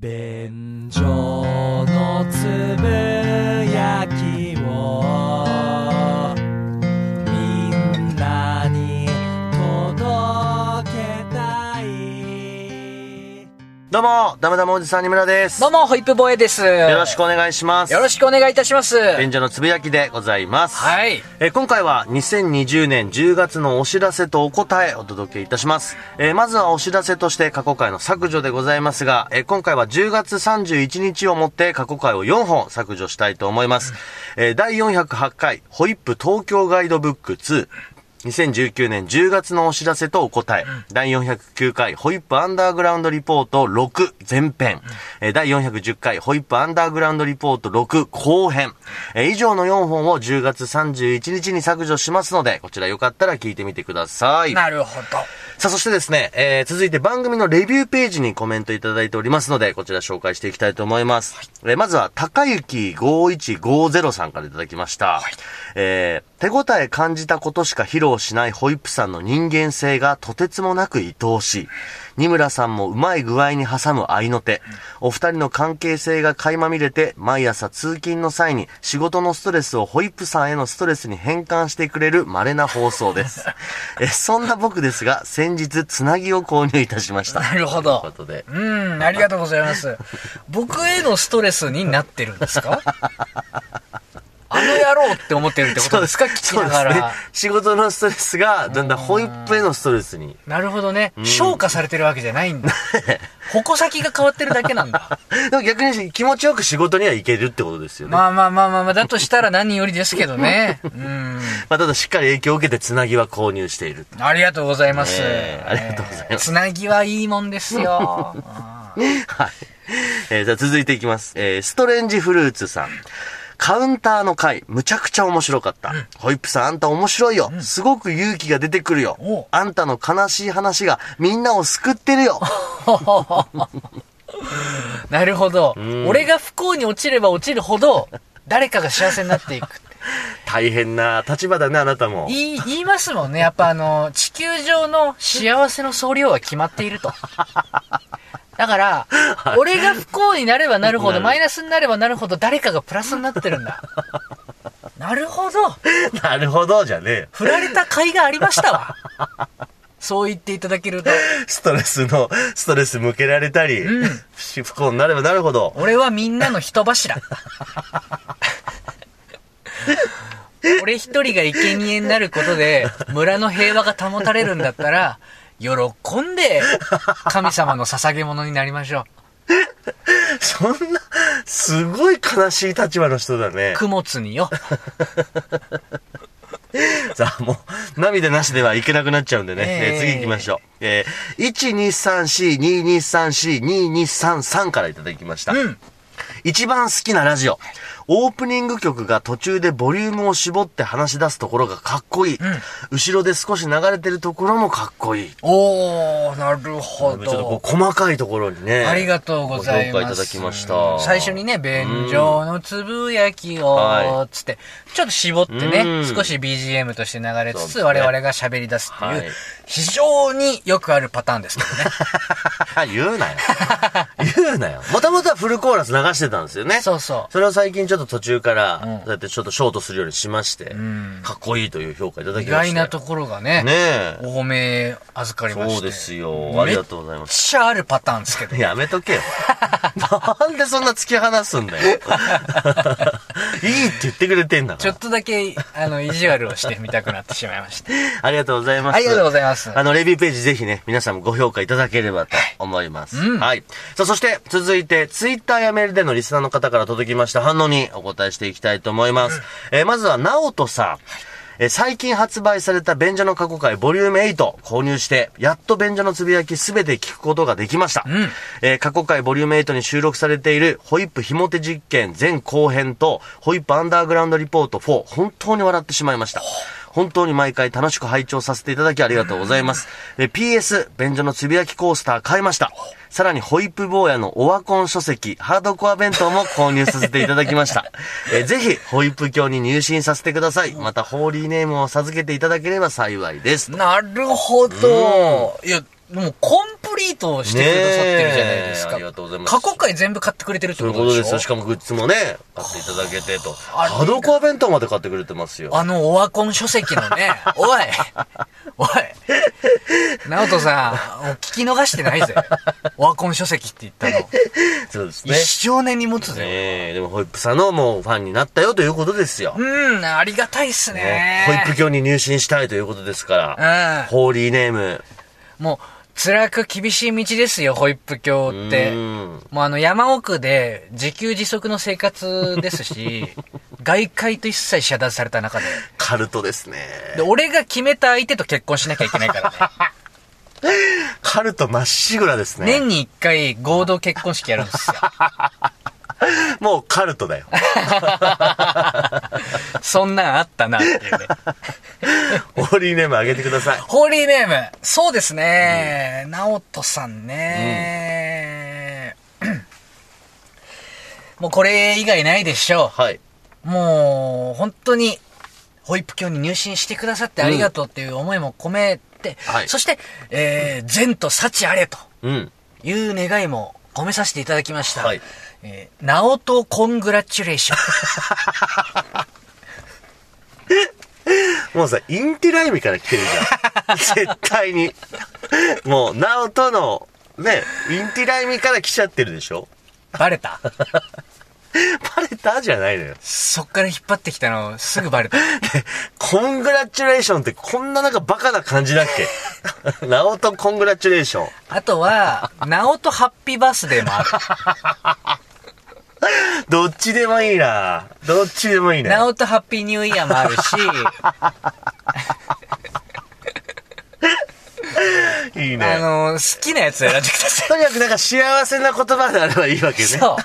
便所のつぶどうも、ダメダメおじさんにむらです。どうも、ホイップボーイです。よよろしくお願いします。よろしくお願いいたします。便所のつぶやきでございます。はい。えー今回は2020年10月のお知らせとお答えお届けいたします。えーまずはお知らせとして過去回の削除でございますが、えー今回は10月31日をもって過去回を4本削除したいと思います。えー第408回ホイップ東京ガイドブック2。2019年10月のお知らせとお答え。第409回ホイップアンダーグラウンドリポート6前編。えー第410回ホイップアンダーグラウンドリポート6後編。えー以上の4本を10月31日に削除しますので、こちらよかったら聞いてみてください。なるほど。さあ、そしてですね、えー、続いて番組のレビューページにコメントいただいておりますので、こちら紹介していきたいと思います。えーまずは、高雪5150さんからいただきました。えー、手応え感じたことしか披露しないホイップさんの人間性がとてつもなく愛おしい。二村さんもうまい具合に挟む愛の手。お二人の関係性が垣間見れて、毎朝通勤の際に仕事のストレスをホイップさんへのストレスに変換してくれる稀な放送です。え、そんな僕ですが、先日、つなぎを購入いたしました。なるほというこど。とで。うん、ありがとうございます。僕へのストレスになってるんですか？あの野郎って思ってるってことですか？聞きながそうですねら。。仕事のストレスが、だんだんホイップへのストレスに。なるほどね。消化されてるわけじゃないんだ。矛先が変わってるだけなんだ。でも逆に気持ちよく仕事には行けるってことですよね。ままあまあまあまあまあ、だとしたら何よりですけどね。うん。あ、ただしっかり影響を受けてつなぎは購入している。ありがとうございます。ねえありがとうございますつなぎはいいもんですよ。はい。えーじゃあ続いていきます。えーストレンジフルーツさん。カウンターの回、むちゃくちゃ面白かった。ホイップさん、あんた面白いよ。すごく勇気が出てくるよお。あんたの悲しい話がみんなを救ってるよ。なるほど。俺が不幸に落ちれば落ちるほど、誰かが幸せになっていく。大変な立場だね、あなたも。言い、言いますもんね。やっぱあの、地球上の幸せの総量は決まっていると。だから、俺が不幸になればなるほど、マイナスになればなるほど、誰かがプラスになってるんだ。なるほど。なるほど、じゃねえ。振られた甲斐がありましたわ。そう言っていただけると。ストレスの、ストレス向けられたり、不幸になればなるほど。俺はみんなの人柱。俺一人が生贄になることで、村の平和が保たれるんだったら、喜んで、神様の捧げ物になりましょ そんな、すごい悲しい立場の人だねう。。供物によ。さあ、もう、涙なしではいけなくなっちゃうんでね。えええー次行きましょう。えー、1234-2234-2233からいただきました。うん。一番好きなラジオ。オープニング曲が途中でボリュームを絞って話し出すところがかっこいい。後ろで少し流れてるところもかっこいい。おー、なるほちょっとこどう。細かいところにね。ありがとうございます。ご評価いただきました。最初にね、便所のつぶやきはを、つって、ちょっと絞ってねう、ん少し BGM として流れつつ、我々が喋り出すっていう、はい非常によくあるパターンですけどね。言うなよ。言うなよ。もともとはフルコーラス流してたんですよね。そうそう。それを最近ちょっと途中から、んそうやってちょっとショートするようにしまして、んかっこいいという評価いただ意きました。外なところがね、ねえ。お褒め預かりまして。そうですよ。ありがとうございめっます。ちゃあるパターンですけど。やめとけよ。なんでそんな突き放すんだよ。いいって言ってくれてんだからちょっ。とだけ、あの、意地悪をしてみたくなってしまいました。ありがとうございます。ありがとうございますあの、レビューページぜひね、皆さんもご評価いただければと思います。うんはい。さあ、そして、続いて、ツイッターやメールでのリスナーの方から届きました反応にお答えしていきたいと思います。えーまずは、ナオトさん。えー最近発売された便所の過去回ボリューム8購入して、やっと便所のつぶやきすべて聞くことができました。んえー過去回ボリューム8に収録されているホイップひも手実験前後編とホイップアンダーグラウンドリポート4、本当に笑ってしまいました。本当に毎回楽しく拝聴させていただきありがとうございます。えー PS、便所のつぶやきコースター買いました。さらにホイップ坊やのオワコン書籍、ハードコア弁当も購入させていただきました。えーぜひ、ホイップ教に入信させてください。また、ホーリーネームを授けていただければ幸いです。なるほど。いや、もうコンプリートしてくださってるじゃないですか。ねえありがとうございます過去回全部買ってくれてるってそういうこととですよ。しかもグッズもね、買っていただけてと。ハドコア弁当まで買ってくれてますよ。あのオワコン書籍のね、おいおい直人さん、もう聞き逃してないぜ。オワコン書籍って言ったの。そうですね。一生年に持つぜ。ねえ、でもホイップさんのもうファンになったよということですよ。うん、ありがたいっすねね。ホイップ教に入信したいということですから。うん。ホーリーネーム。もう、辛く厳しい道ですよ、ホイップ教って。うんもうあの山奥で自給自足の生活ですし、外界と一切遮断された中で。カルトですね。で、俺が決めた相手と結婚しなきゃいけないからね。カルトまっしぐらですね。年に一回合同結婚式やるんですよ。もうカルトだよ。そんなんあったなっていうね。ホーリーネームあげてください。ホーリーネーム。そうですね。直人さんね。もうこれ以外ないでしょはい。う。もう、本当に、ホイップ教に入信してくださってありがとうっていう思いも込めて、はいそして、えー、善と幸あれとうん。いう願いも込めさせていただきました。はいえー、ナオトコングラチュレーション。もうさ、インティライミから来てるじゃん。絶対に。もう、ナオトの、ね、インティライミから来ちゃってるでしょ？バレた バレたじゃないのよ。そっから引っ張ってきたの、すぐバレた。コングラチュレーションってこんななんかバカな感じだっけ？ナオトコングラチュレーション。あとは、ナオトハッピーバースデーもある。どっちでもいいなどっちでもいいね。ナオトハッピーニューイヤーもあるし、いいね。あの、好きなやつ選んでください。とにかくなんか幸せな言葉であればいいわけね。そう。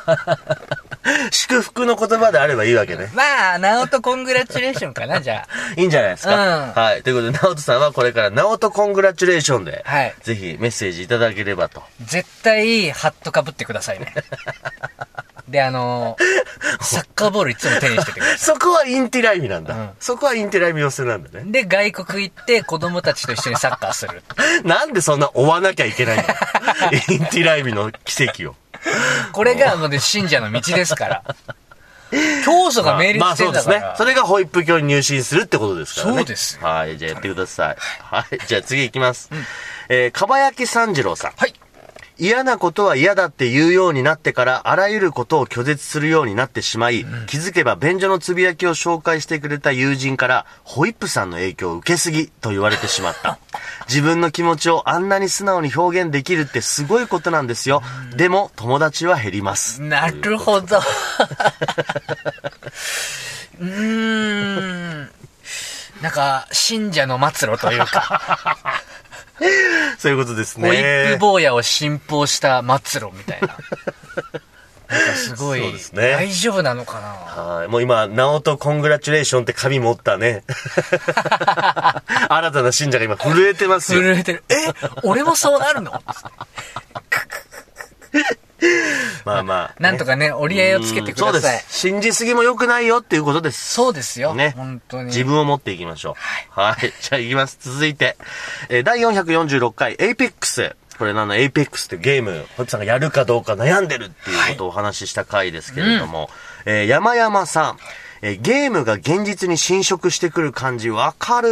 祝福の言葉であればいいわけね。まあ、ナオトコングラチュレーションかな、じゃあ。いいんじゃないですか。うんはい。ということで、ナオトさんはこれからナオトコングラチュレーションで、はいぜひメッセージいただければと。絶対、ハットかぶってくださいね。で、あの、サッカーボールいつも手にしててくださそこはインティライミなんだ。うんそこはインティライミ寄せなんだねい。。で、外国行って子供たちと一緒にサッカーする。なんでそんな追わなきゃいけないの？インティライミの奇跡を。これがね、信者の道ですから。教祖が命令まあしてそうですねんだから。。それがホイップ教に入信するってことですからね。そうですよはい。じゃあやってください。はい。じゃあ次行きます。えー、かばやき三次郎さん。はい。嫌なことは嫌だって言うようになってから、あらゆることを拒絶するようになってしまい、気づけば便所のつぶやきを紹介してくれた友人から、ホイップさんの影響を受けすぎと言われてしまった。自分の気持ちをあんなに素直に表現できるってすごいことなんですよ。でも、友達は減ります。なるほど。うーん。なんか、信者の末路というか、そういうことですね。ホイップ坊やを信奉した末路みたいな。なんかすごい、ね大丈夫なのかな？はい。もう今、ナオトコングラチュレーションって紙持ったね。新たな信者が今震えてますよ。震えてる。え俺もそうなるの？まあまあ。なんとかね、折り合いをつけてくださいそうです。。信じすぎも良くないよっていうことです。そうですよ。ね。本当に。自分を持っていきましょう。はい。じゃあ行きます。続いて、えー第446回 APEX。これなの APEX ってゲーム、ホイップさんがやるかどうか悩んでるっていうことをお話しした回ですけれども、えー山山さん。えーゲームが現実に侵食してくる感じわかる、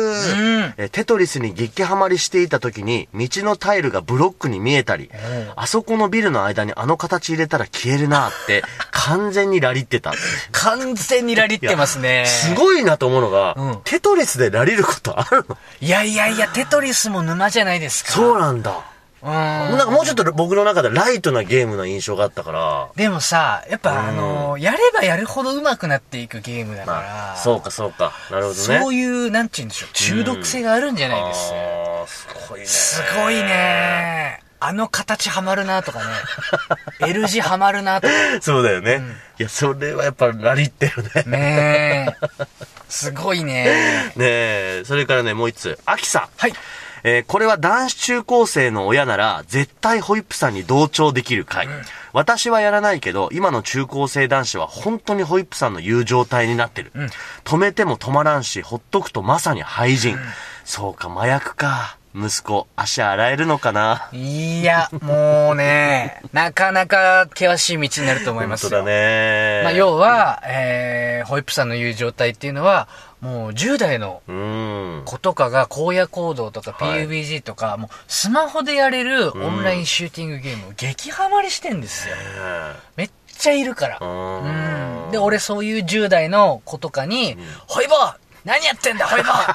えーテトリスに激ハマりしていた時に道のタイルがブロックに見えたり、あそこのビルの間にあの形入れたら消えるなって 完全にラリってた。完全にラリってますね。すごいなと思うのが、うんテトリスでラリることあるの？いやいやいや、テトリスも沼じゃないですか。そうなんだ。うん。なんかもうちょっと僕の中でライトなゲームの印象があったから。でもさ、やっぱうんあの、やればやるほど上手くなっていくゲームだから、まあ、そうかそうか。なるほどね。そういう、なんて言うんでしょう、中毒性があるんじゃないです。あーすごいね。すごいね。あの形ハマるなとかね。L 字ハマるなとか。そうだよね。いや、それはやっぱラリってるね。ねえ。すごいね。ねえ、それからね、もう一つ。アキさん。はい。えーこれは男子中高生の親なら、絶対ホイップさんに同調できる回。私はやらないけど、今の中高生男子は本当にホイップさんの言う状態になってる。止めても止まらんし、ほっとくとまさに廃人。そうか、麻薬か。息子、足洗えるのかないや、もうね、なかなか険しい道になると思いますよ。本当だね。まあ、要は、えー、ホイップさんの言う状態っていうのは、もう10代のうん。子とかが荒野行動とかはい。PUBG とか、もうスマホでやれるオンラインシューティングゲームを激ハマりしてんですよ。めっちゃいるから。で、俺そういう10代の子とかに、ホイボー!何やってんだ、ホイボー!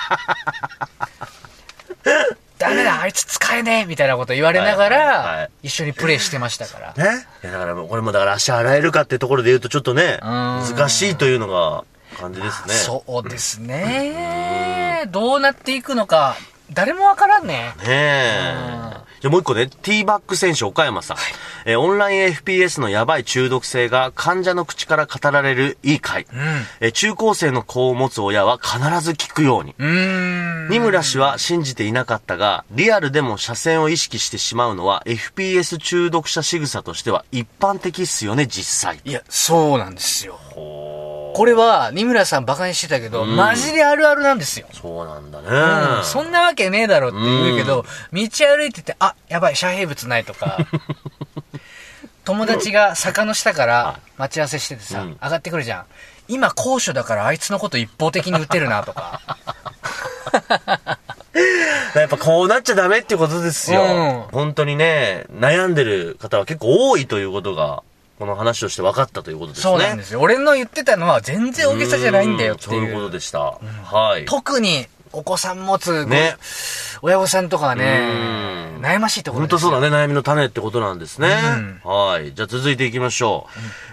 ダメだ、あいつ使えねえ!みたいなこと言われながら、一緒にプレイしてましたから。ね。いやだからもうこれもだから足洗えるかってところで言うとちょっとね、難しいというのが感じですね。そうですね。どうなっていくのか、誰もわからんね。ねえ。じゃあもう一個ね、ティーバック選手岡山さん。えーオンライン FPS のやばい中毒性が患者の口から語られるいい回。んえー中高生の子を持つ親は必ず聞くように。うーん。二村氏は信じていなかったが、リアルでも車線を意識してしまうのは FPS 中毒者仕草としては一般的っすよね、実際。いや、そうなんですよ。これは、二村さんバカにしてたけど、マジであるあるなんですよ。そうなんだね。うんそんなわけねえだろって言うけど、道歩いてて、あ、やばい、遮蔽物ないとか、友達が坂の下から待ち合わせしててさ、うん上がってくるじゃん。今高所だからあいつのこと一方的に撃てるなとか。やっぱこうなっちゃダメっていうことですよ。うん本当にね、悩んでる方は結構多いということが、この話をして分かったということですね。そうなんですよ。俺の言ってたのは全然大げさじゃないんだよっていう。うんそういうことでした。はい。特にお子さん持つ、ね親御さんとかはねうん、悩ましいところ本ですよ当そうだね、悩みの種ってことなんですね。はい。じゃあ続いていきましょ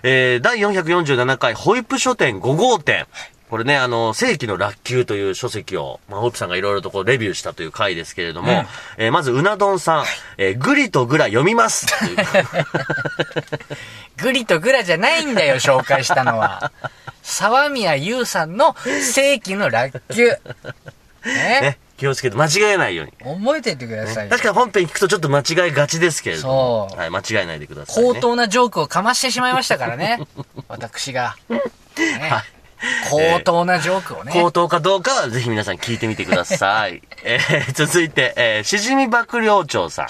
う。えー、第447回ホイップ書店5号店。これね、あの、世紀の落球という書籍を、まあ、ホイップさんがいろいろとこうレビューしたという回ですけれども、えーまず、うな丼さん、えーグリとグラ読みますというグリとグラじゃないんだよ、紹介したのは。沢宮優さんの世紀の落球。ねね、気をつけて間違えないように。覚えておいてくださいよ。確かに本編聞くとちょっと間違いがちですけれども。そうはい、間違えないでください、ね。高等なジョークをかましてしまいましたからね。私が。ね 高等なジョークをね。高等かどうかはぜひ皆さん聞いてみてください。えー続いて、えーしじみ幕僚長さん。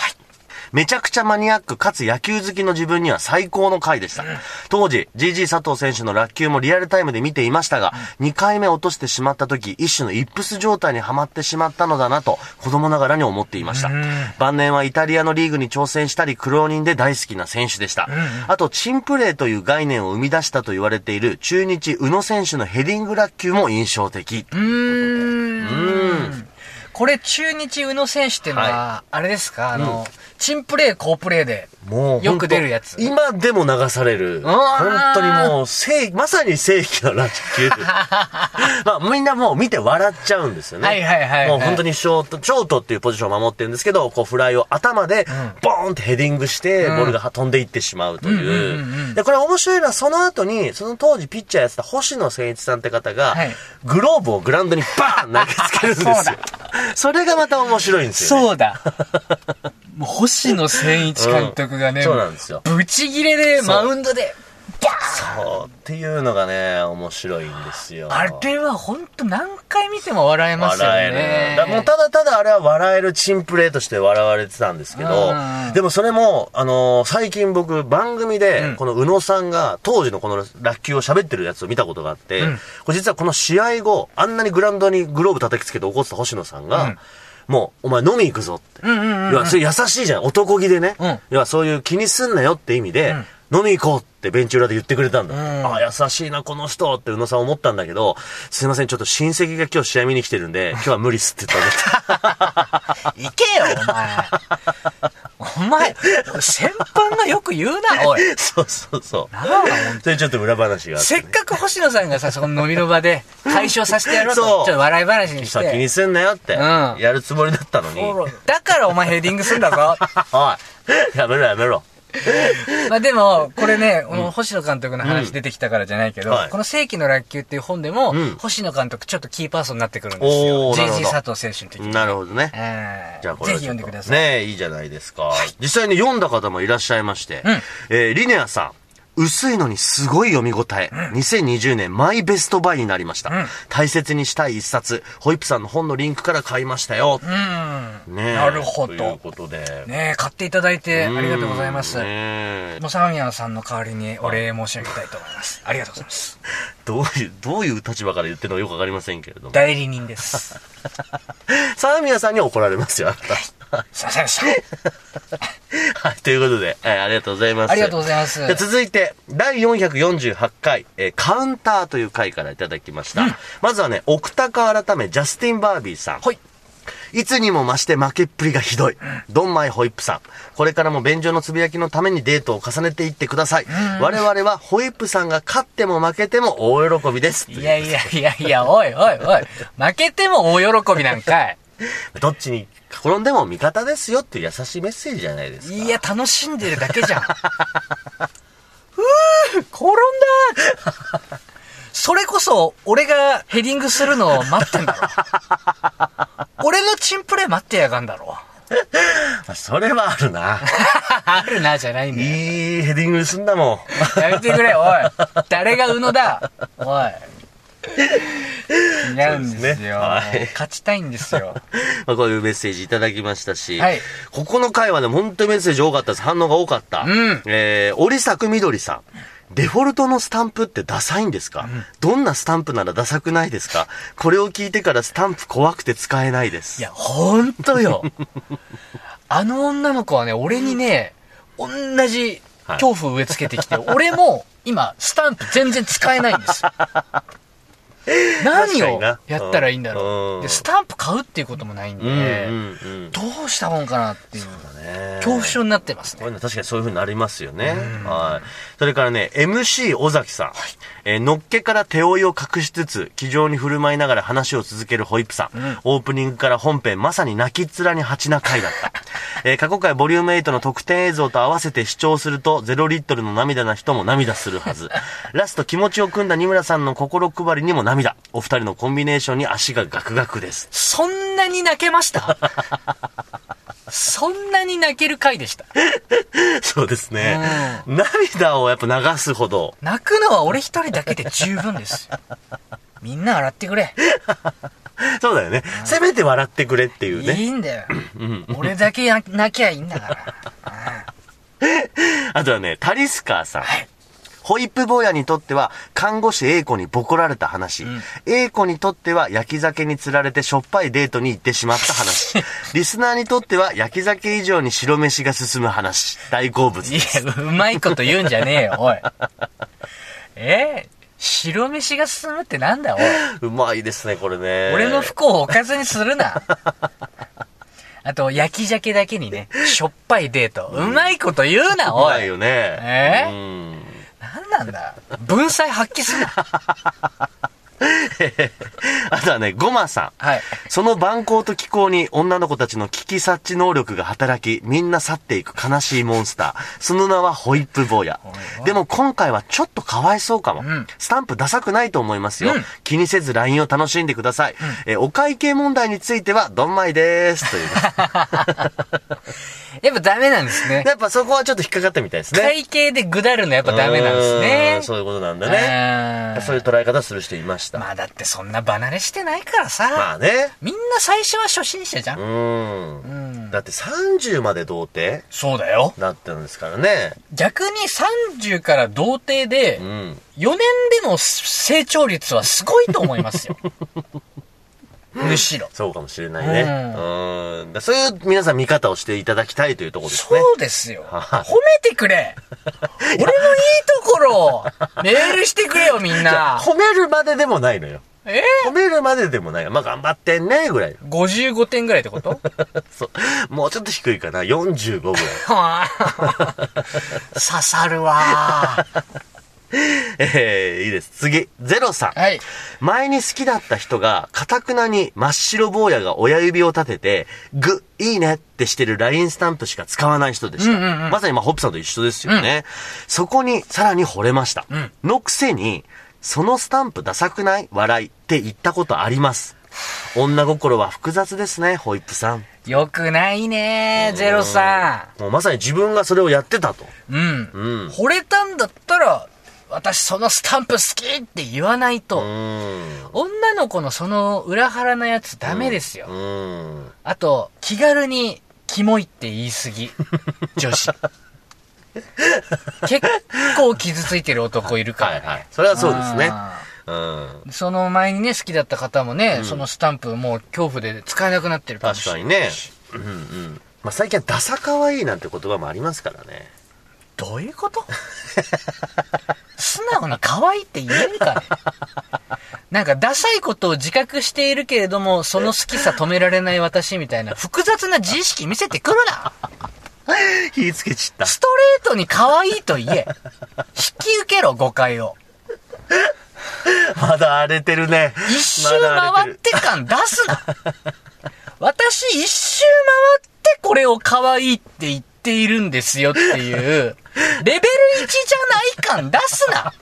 めちゃくちゃマニアックかつ野球好きの自分には最高の回でした。当時、GG 佐藤選手の落球もリアルタイムで見ていましたが、2回目落としてしまった時、一種のイップス状態にはまってしまったのだなと、子供ながらに思っていました。晩年はイタリアのリーグに挑戦したり、苦労人で大好きな選手でした。あと、チンプレーという概念を生み出したと言われている中日宇野選手のヘディング落球も印象的。うーん。これ、中日宇野選手っていうのは、あれですか？あの、チンプレー、好プレーで、もう、よく出るやつ。今でも流される。本当にもう、正、まさに正規のラッキュまあ、みんなもう見て笑っちゃうんですよね。はいはいはいはい。もう本当にショート、ショートっていうポジションを守ってるんですけど、こうフライを頭で、ボーンってヘディングして、ボールが飛んでいってしまうという。で、これ面白いのは、その後に、その当時ピッチャーやってた星野誠一さんって方が、はい。グローブをグラウンドにバーン投げつけるんですよ。それがまた面白いんですよ、ね。そうだ。もう星野千一監督がね、うんそうなんですよブチギレで、マウンドで、そうっていうのがね、面白いんですよ。あれは本当何回見ても笑えますよ笑えね。る。もうただただあれは笑えるチンプレーとして笑われてたんですけどうん、でもそれも、あのー最近僕番組うでん、この宇野さんが当時のこの落球を喋ってるやつを見たことがあって、うんこれ実はこの試合後、あんなにグラウンドにグローブ叩きつけて怒ってた星野さんが、うんもう、お前飲み行くぞって。うんうんうんうん要は、それ優しいじゃん。男気でね。うん要は、そういう気にすんなよって意味で、飲み行こうってベンチ裏で言ってくれたんだ。うんああ、優しいな、この人って宇野さん思ったんだけど、すいません、ちょっと親戚が今日試合見に来てるんで、今日は無理っすって言ったんだ。行けよ、お前。お前、先輩がよく言うな、おい。そうそうそう。なあ、それちょっと裏話があって、せっかく星野さんがさ、その飲みの場で解消させてやろうと、ちょっと笑い話にしさ気にて。すんなよって、うんやるつもりだったのに。おい、だからお前ヘディングすんだぞ。やめろやめろ。まあでも、これね、この星野監督の話出てきたからじゃないけど、はいこの世紀の落球っていう本でも、うん星野監督ちょっとキーパーソンになってくるんですよ。JG ど佐藤選手の時に。なるほどね。えーじゃあこれぜひ読んでください。ねいいじゃないですか。実際に読んだ方もいらっしゃいまして、うんえーリネアさん。薄いのにすごい読み応え。2020年マイベストバイになりました。ん大切にしたい一冊。ホイップさんの本のリンクから買いましたよ。うん。ねえなるほどということで。ねえ、買っていただいてありがとうございます。うんねえもうサーミヤンさんの代わりにお礼申し上げたいと思います。ありがとうございます。どういう、どういう立場から言ってるのかよくわかりませんけれども。代理人です。サーミヤさんに怒られますよ、あなた。すいませんでした。はい、ということで、えーありがとうございます。ありがとうございます続いて、第448回、えーカウンターという回からいただきました。まずはね、奥高改め、ジャスティン・バービーさん。はい。いつにも増して負けっぷりがひどい。ドンマイホイップさん。これからも便所のつぶやきのためにデートを重ねていってください。我々はホイップさんが勝っても負けても大喜びです。いやいやいやいや、おいおいおい。負けても大喜びなんかい。どっちに転んでも味方ですよっていう優しいメッセージじゃないですか。いや、楽しんでるだけじゃん。ふぅ転んだそれこそ、俺がヘディングするのを待ってんだろ。俺のチンプレー待ってやがんだろ。それはあるな。あるな、じゃないんだよ。いいヘディングすんだもん。やめてくれ、おい。誰が宇野だ。おい。違うんですよ。すねはい勝ちたいんですよ。まあこういうメッセージいただきましたし、はいここの回はね、本当にメッセージ多かったです。反応が多かった。うんえー、折作みどりさん。デフォルトのスタンプってダサいんですか、どんなスタンプならダサくないですか？これを聞いてからスタンプ怖くて使えないです。いや、ほんとよ。あの女の子はね、俺にね、同じ恐怖を植え付けてきて、俺も今、スタンプ全然使えないんですよ。何をやったらいいんだろう。で、スタンプ買うっていうこともないんで。どうしたもんかなっていう、ね恐怖症になってますね。こういうの確かにそういう風になりますよね。はい。それからね、MC 尾崎さん。えーのっけから手負いを隠しつつ、気丈に振る舞いながら話を続けるホイップさん。オープニングから本編、まさに泣きっ面に蜂な回だった。えー過去回ボリューム8の特典映像と合わせて視聴すると、0リットルの涙な人も涙するはず。ラスト気持ちを組んだ二村さんの心配りにも涙。お二人のコンビネーションに足がガクガクです。そんなに泣けました？そんなに泣ける回でした？そうですね。涙をやっぱ流すほど、泣くのは俺一人だけで十分ですよ。みんな笑ってくれ。そうだよね。せめて笑ってくれっていうね。いいんだよ。俺だけ泣泣きゃいいんだから。あとはね、タリスカーさん。はいホイップ坊やにとっては、看護師 A 子にボコられた話。A 子にとっては、焼き酒に釣られてしょっぱいデートに行ってしまった話。リスナーにとっては、焼き酒以上に白飯が進む話。大好物いやうまいこと言うんじゃねえよ、おい。え？白飯が進むってなんだ、おい。うまいですね、これね。俺の不幸をおかずにするな。あと、焼き鮭だけにね、しょっぱいデート。うまいこと言うな、うおい。まいよね。え？うん。なんだ。文才発揮すな。あとはね、ゴマさん。はい。その蛮行と気候に女の子たちの危機察知能力が働き、みんな去っていく悲しいモンスター。その名はホイップ坊や。でも今回はちょっとかわいそうかも。んスタンプダサくないと思いますよ。うん気にせず LINE を楽しんでください。えーお会計問題については、どんまいです。という。やっぱダメなんですね。やっぱそこはちょっと引っかかったみたいですね。会計でぐだるのやっぱダメなんですうねん。そういうことなんだね。ねそういう捉え方する人いました。まあだってそんな離れしてないからさ。まあね。みんな最初は初心者じゃん。うん。うん。だって30まで童貞そうだよ。なってるんですからね。逆に30から童貞でう、ん。4年での成長率はすごいと思いますよ。むしろ。そうかもしれないね。ううん。だそういう皆さん見方をしていただきたいというところですね。そうですよ。はい褒めてくれ 俺のいいところをメールしてくれよみんな。褒めるまででもないのよ。え？褒めるまででもないよ。まあ、頑張ってんね、ぐらい。55点ぐらいってこと？そう。もうちょっと低いかな。45ぐらい。はあ刺さるわえー、いいです。次。ゼロさん。はい。前に好きだった人が、かたくなに真っ白坊やが親指を立てて、グ、いいねってしてる LINE スタンプしか使わない人でした。うんうんうんまさにまあ、ホップさんと一緒ですよね。そこにさらに惚れました。んのくせに、そのスタンプダサくない笑いって言ったことあります。女心は複雑ですね、ホイップさん。よくないねゼロさもうまさに自分がそれをやってたと。ん。うん。うん。惚れたんだったら、私そのスタンプ好きって言わないと、うん。女の子のその裏腹なやつダメですよ。うん。あと、気軽にキモいって言い過ぎ。女子。結構傷ついてる男いるから、ね。はいはい。それはそうですね。あうん。ーその前にね、好きだった方もね、そのスタンプもう恐怖で使えなくなってる確かにね。うんうん。まあ最近はダサ可愛いなんて言葉もありますからね。どういうこと？素直に可愛いって言えるかねなんかダサいことを自覚しているけれども、その好きさ止められない私みたいな複雑な自意識見せてくるな火つけちった。ストレートに可愛いと言え。引き受けろ、誤解を。まだ荒れてるね。一周回って感出すな。私一周回ってこれを可愛いって言っているんですよっていう、レベル1じゃない感出すな。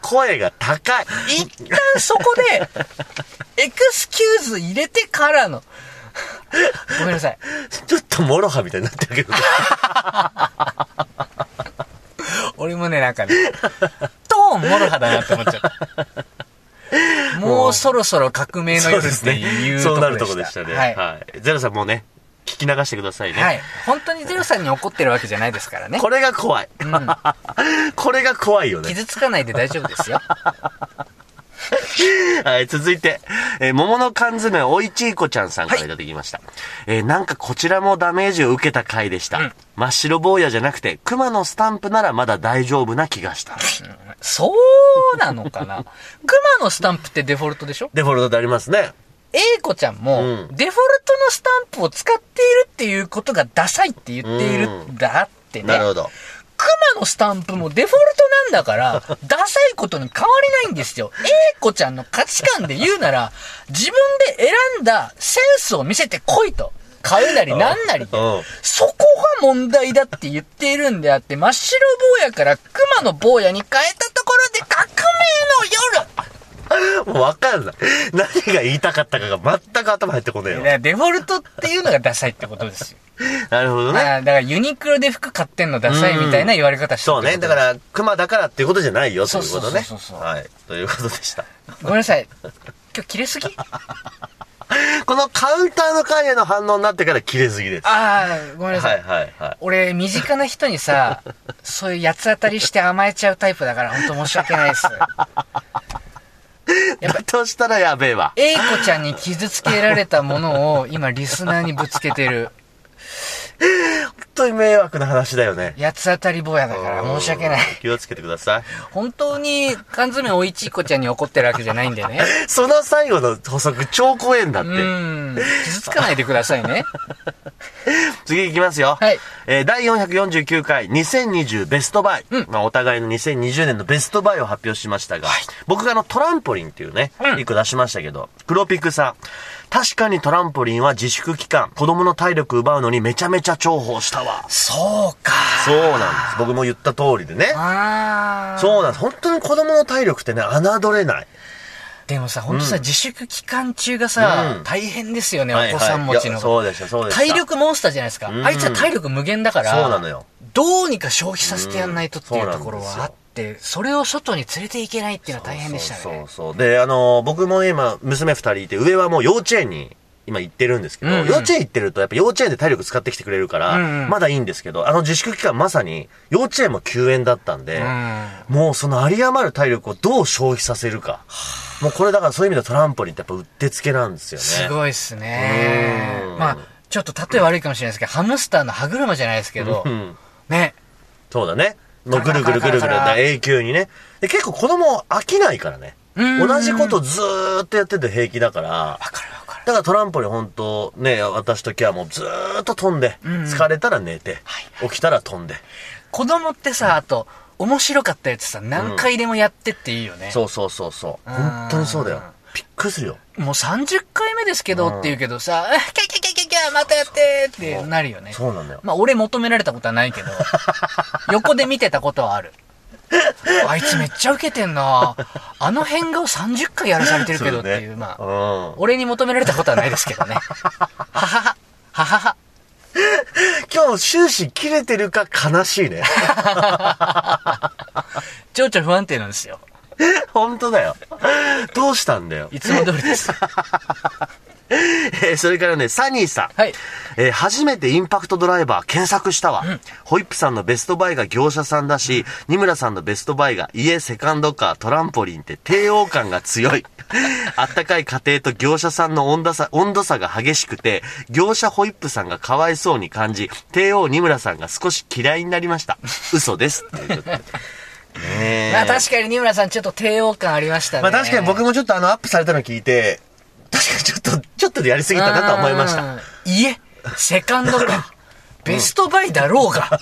声が高い。一旦そこで、エクスキューズ入れてからの。ごめんなさい。ちょっと MOROHAみたいになってるけど。俺もね、なんかね、トーン MOROHA だなって思っちゃった。もうそろそろ革命の夜っていうところでした。そうなるとこでしたね。はい。はい。ゼロさんもうね、聞き流してくださいね。はい。本当にゼロさんに怒ってるわけじゃないですからね。これが怖い。これが怖いよね。傷つかないで大丈夫ですよ。はい、続いて、えー桃の缶詰おいちいこちゃんさんからいただきました。えーなんかこちらもダメージを受けた回でした。うん真っ白坊やじゃなくて、熊のスタンプならまだ大丈夫な気がした。そうなのかな熊のスタンプってデフォルトでしょ？デフォルトでありますね。A 子ちゃんも、うんデフォルトのスタンプを使っているっていうことがダサいって言っているんだってね。なるほど。熊のスタンプもデフォルトなんだから、ダサいことに変わりないんですよ。A 子ちゃんの価値観で言うなら、自分で選んだセンスを見せてこいと。買うなりなんなり。そこが問題だって言っているんであって、真っ白坊やから熊の坊やに変えたところで革命の夜 もうわかんない。何が言いたかったかが全く頭入ってこねえよ。いやデフォルトっていうのがダサいってことですよ。なるほどね。だからユニクロで服買ってんのダサいみたいな言われ方してるそうね。だか、ら、熊だからっていうことじゃないよということね。そうそうそうそうはい。ということでした。ごめんなさい。今日切れすぎ？このカウンターの回への反応になってから切れすぎです。ああ、ごめんなさ。はいいはいはい。俺、身近な人にさ、そういう八つ当たりして甘えちゃうタイプだから、本当申し訳ないです。やっぱだとしたらやべえわ。A 子ちゃんに傷つけられたものを今リスナーにぶつけてる。本当に迷惑な話だよね。八つ当たり坊やだから申し訳ない。気をつけてください。本当に缶詰おいちいこちゃんに怒ってるわけじゃないんでね。その最後の補足超怖えんだっうて。ん。傷つかないでくださいね。次行きますよ。はいえー第449回2020ベストバイ。まあお互いの2020年のベストバイを発表しましたが、僕があのトランポリンっていうね、うん一個出しましたけど、黒ピクさん。確かにトランポリンは自粛期間、子供の体力奪うのにめちゃめちゃ重宝したわ。そうか。そうなんです。僕も言った通りでね。ああ。そうなんです。本当に子供の体力ってね、侮れない。でもさ、ほんとさ、自粛期間中がさ、うん大変ですよね、お子さん持ちの。そうでした、そうでした。体力モンスターじゃないですか。うんあいつは体力無限だから、そうなのよ。どうにか消費させてやんないとっていううんところはあって、それを外に連れていけないっていうのは大変でしたね。そうそう。で、あの、僕も今、娘二人いて、上はもう幼稚園に、今行ってるんですけど、うんうん幼稚園行ってると、やっぱ幼稚園で体力使ってきてくれるから、うんうんまだいいんですけど、あの自粛期間まさに、幼稚園も休園だったんで、うんもうその有り余る体力をどう消費させるか。もうこれだからそういう意味でトランポリンってやっぱうってつけなんですよね。すごいっすねうん。まあ、ちょっと例え悪いかもしれないですけど、ハムスターの歯車じゃないですけどう、ん。ね。そうだね。もうぐるぐるぐるぐるな永久にね。で結構子供飽きないからね。うん同じことずーっとやってて平気だから。わかるわかる。だからトランポリン本当ね、私ときはもうずーっと飛んで、うん疲れたら寝て、起きたら飛んで。子供ってさ、あと、面白かったやつさ、何回でもやってっていいよね。そうそうそうそう。うん本当にそうだよ。びっくりするよ。もう30回目ですけどって言うけどさ、あ キャキャキャキャキャまたやってってなるよね。そうなんだよ。まあ俺求められたことはないけど、横で見てたことはある。あいつめっちゃウケてんなあの変顔30回やらされてるけどっていう、まあ、うん。俺に求められたことはないですけどね。ははは。ははは。今日終始切れてるか悲しいね。情緒不安定なんですよ。本当だよ。どうしたんだよ。いつも通りです。えーそれからね、サニーさん。はい。えー初めてインパクトドライバー検索したわ。ホイップさんのベストバイが業者さんだし、二村さんのベストバイが家、セカンドカー、トランポリンって低温感が強い。あったかい家庭と業者さんの温度差、温度差が激しくて、業者ホイップさんがかわいそうに感じ、帝王二村さんが少し嫌いになりました。嘘です。ということで ねえまあ確かに二村さんちょっと帝王感ありましたね。まあ確かに僕もちょっとあのアップされたの聞いて、ちょっと、ちょっとでやりすぎたなとは思いました。うん。いえ、セカンドか。ベストバイだろうが。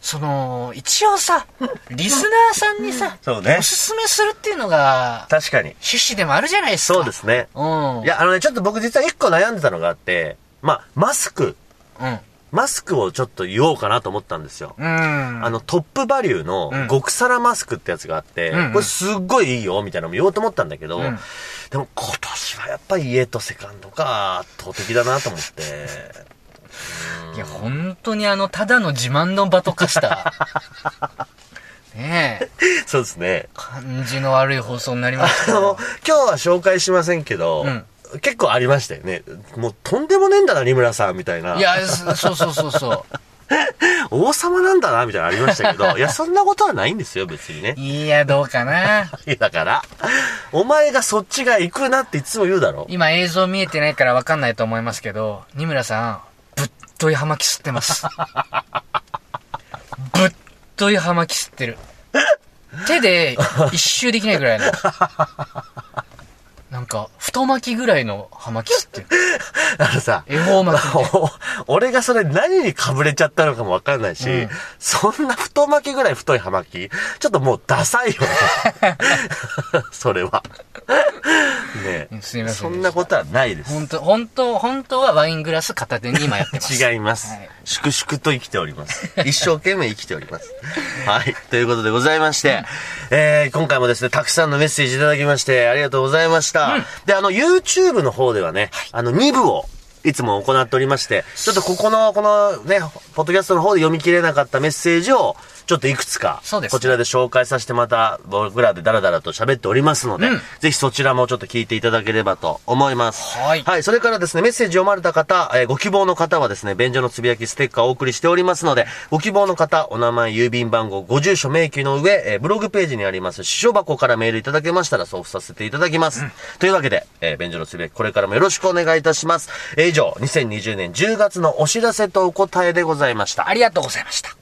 その、一応さ、リスナーさんにさ、そうねおすすめするっていうのが、確かに。趣旨でもあるじゃないですか。そうですね。うん。いや、あのね、ちょっと僕実は一個悩んでたのがあって、まあ、マスク。うん。マスクをちょっと言おうかなと思ったんですよ。うん。あの、トップバリューのうん極皿マスクってやつがあって、うんうんこれすっごいいいよ、みたいなのも言おうと思ったんだけど、うんでも今年はやっぱり家とセカンドが圧倒的だなと思って。いや、本当にあの、ただの自慢の場と化した、ねえ、そうですね。感じの悪い放送になりましたあのよ。、今日は紹介しませんけど、うん結構ありましたよね。もうとんでもねえんだな、二村さん、みたいな。いや、そそうそうそうそう。王様なんだな、みたいなのありましたけど、いや、そんなことはないんですよ、別にね。いや、どうかな。い やだから、お前がそっちが行くなっていつも言うだろ。今映像見えてないから分かんないと思いますけど、二村さん、ぶっとい葉巻吸ってます。ぶっとい葉巻吸ってる。手で一周できないぐらいの。なんか、太巻きぐらいの葉巻吸ってる。あのさ、恵方巻き 俺がそれ何にかぶれちゃったのかもわかんないし、うんそんな太巻きぐらい太い葉巻ちょっともうダサいよね。それは。ねえすみませんそんなことはないです。本当本当本当はワイングラス片手に今やってます。違いますはい。粛々と生きております。一生懸命生きております。はい。ということでございまして、えー、今回もですね、たくさんのメッセージいただきまして、ありがとうございました。で、あの、YouTube の方ではね、あの、2部を、いつも行っておりまして、ちょっとここの、このね、ポッドキャストの方で読み切れなかったメッセージを、ちょっといくつか、そうですこちらで紹介させてまた、僕らでダラダラと喋っておりますので、うんぜひそちらもちょっと聞いていただければと思います。はいはい、それからですね、メッセージ読まれた方、えーご希望の方はですね、便所のつぶやきステッカーをお送りしておりますので、ご希望の方、お名前、郵便番号、ご住所、明記の上、えーブログページにあります、支所箱からメールいただけましたら送付させていただきます。というわけで、えー便所のつぶやき、これからもよろしくお願いいたします。えー以上、2020年10月のお知らせとお答えでございました。ありがとうございました。